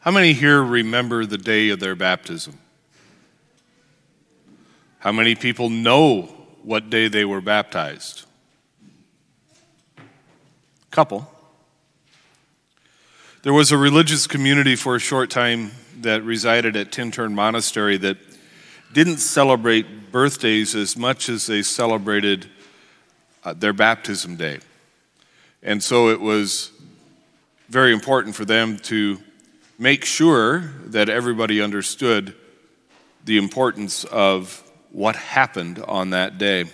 How many here remember the day of their baptism? How many people know what day they were baptized? Couple. There was a religious community for a short time that resided at Tintern Monastery that didn't celebrate birthdays as much as they celebrated uh, their baptism day. And so it was very important for them to make sure that everybody understood the importance of what happened on that day.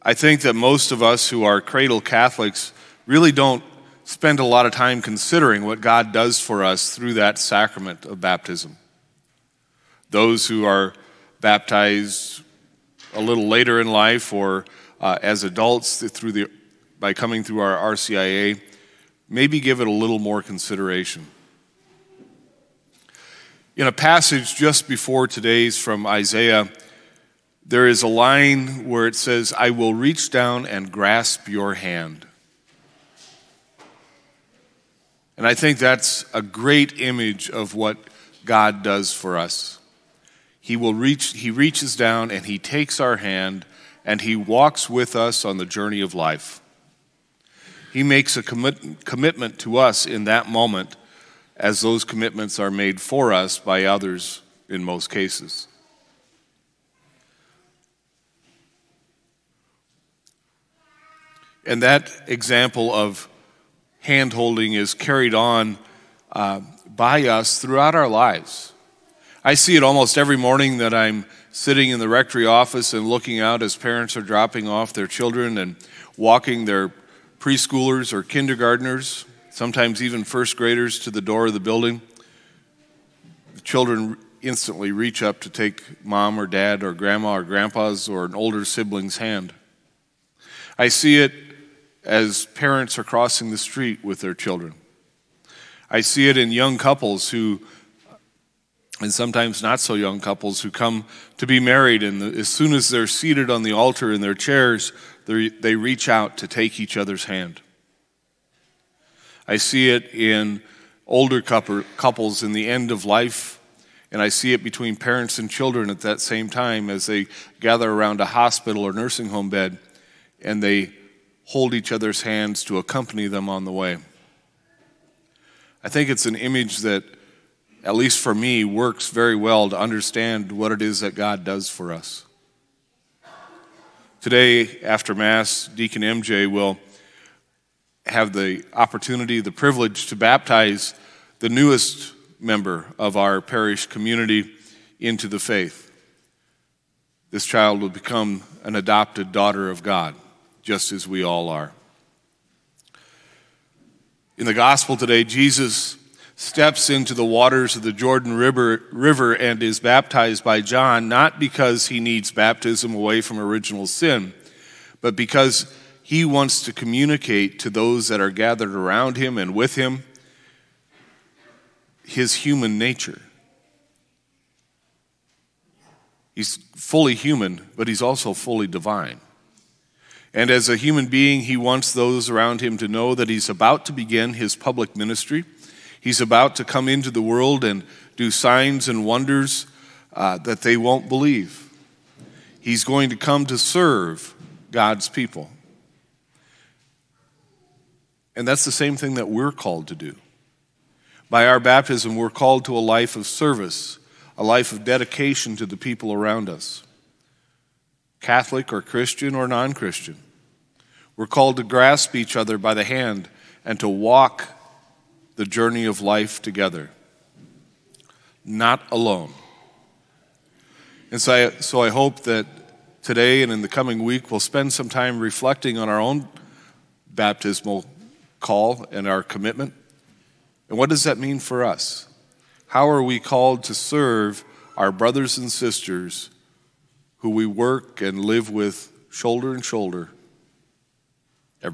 I think that most of us who are cradle Catholics really don't spend a lot of time considering what God does for us through that sacrament of baptism. Those who are baptized a little later in life or uh, as adults through the, by coming through our RCIA, maybe give it a little more consideration. In a passage just before today's from Isaiah, there is a line where it says, I will reach down and grasp your hand. And I think that's a great image of what God does for us. He will reach he reaches down and he takes our hand and he walks with us on the journey of life. He makes a commit, commitment to us in that moment as those commitments are made for us by others in most cases. And that example of hand holding is carried on uh, by us throughout our lives. I see it almost every morning that I'm sitting in the rectory office and looking out as parents are dropping off their children and walking their preschoolers or kindergartners, sometimes even first graders, to the door of the building. The children instantly reach up to take mom or dad or grandma or grandpa's or an older sibling's hand. I see it as parents are crossing the street with their children. I see it in young couples who, and sometimes not so young couples, who come to be married, and as soon as they're seated on the altar in their chairs, they reach out to take each other's hand. I see it in older couples in the end of life, and I see it between parents and children at that same time as they gather around a hospital or nursing home bed and they hold each other's hands to accompany them on the way. I think it's an image that, at least for me, works very well to understand what it is that God does for us. Today, after Mass, Deacon MJ will have the opportunity, the privilege to baptize the newest member of our parish community into the faith. This child will become an adopted daughter of God just as we all are. In the gospel today, Jesus steps into the waters of the Jordan River, River and is baptized by John, not because he needs baptism away from original sin, but because he wants to communicate to those that are gathered around him and with him his human nature. He's fully human, but he's also fully divine. And as a human being, he wants those around him to know that he's about to begin his public ministry. He's about to come into the world and do signs and wonders uh, that they won't believe. He's going to come to serve God's people. And that's the same thing that we're called to do. By our baptism, we're called to a life of service, a life of dedication to the people around us, Catholic or Christian or non Christian. We're called to grasp each other by the hand and to walk the journey of life together, not alone. And so I, so I hope that today and in the coming week we'll spend some time reflecting on our own baptismal call and our commitment. And what does that mean for us? How are we called to serve our brothers and sisters who we work and live with shoulder and shoulder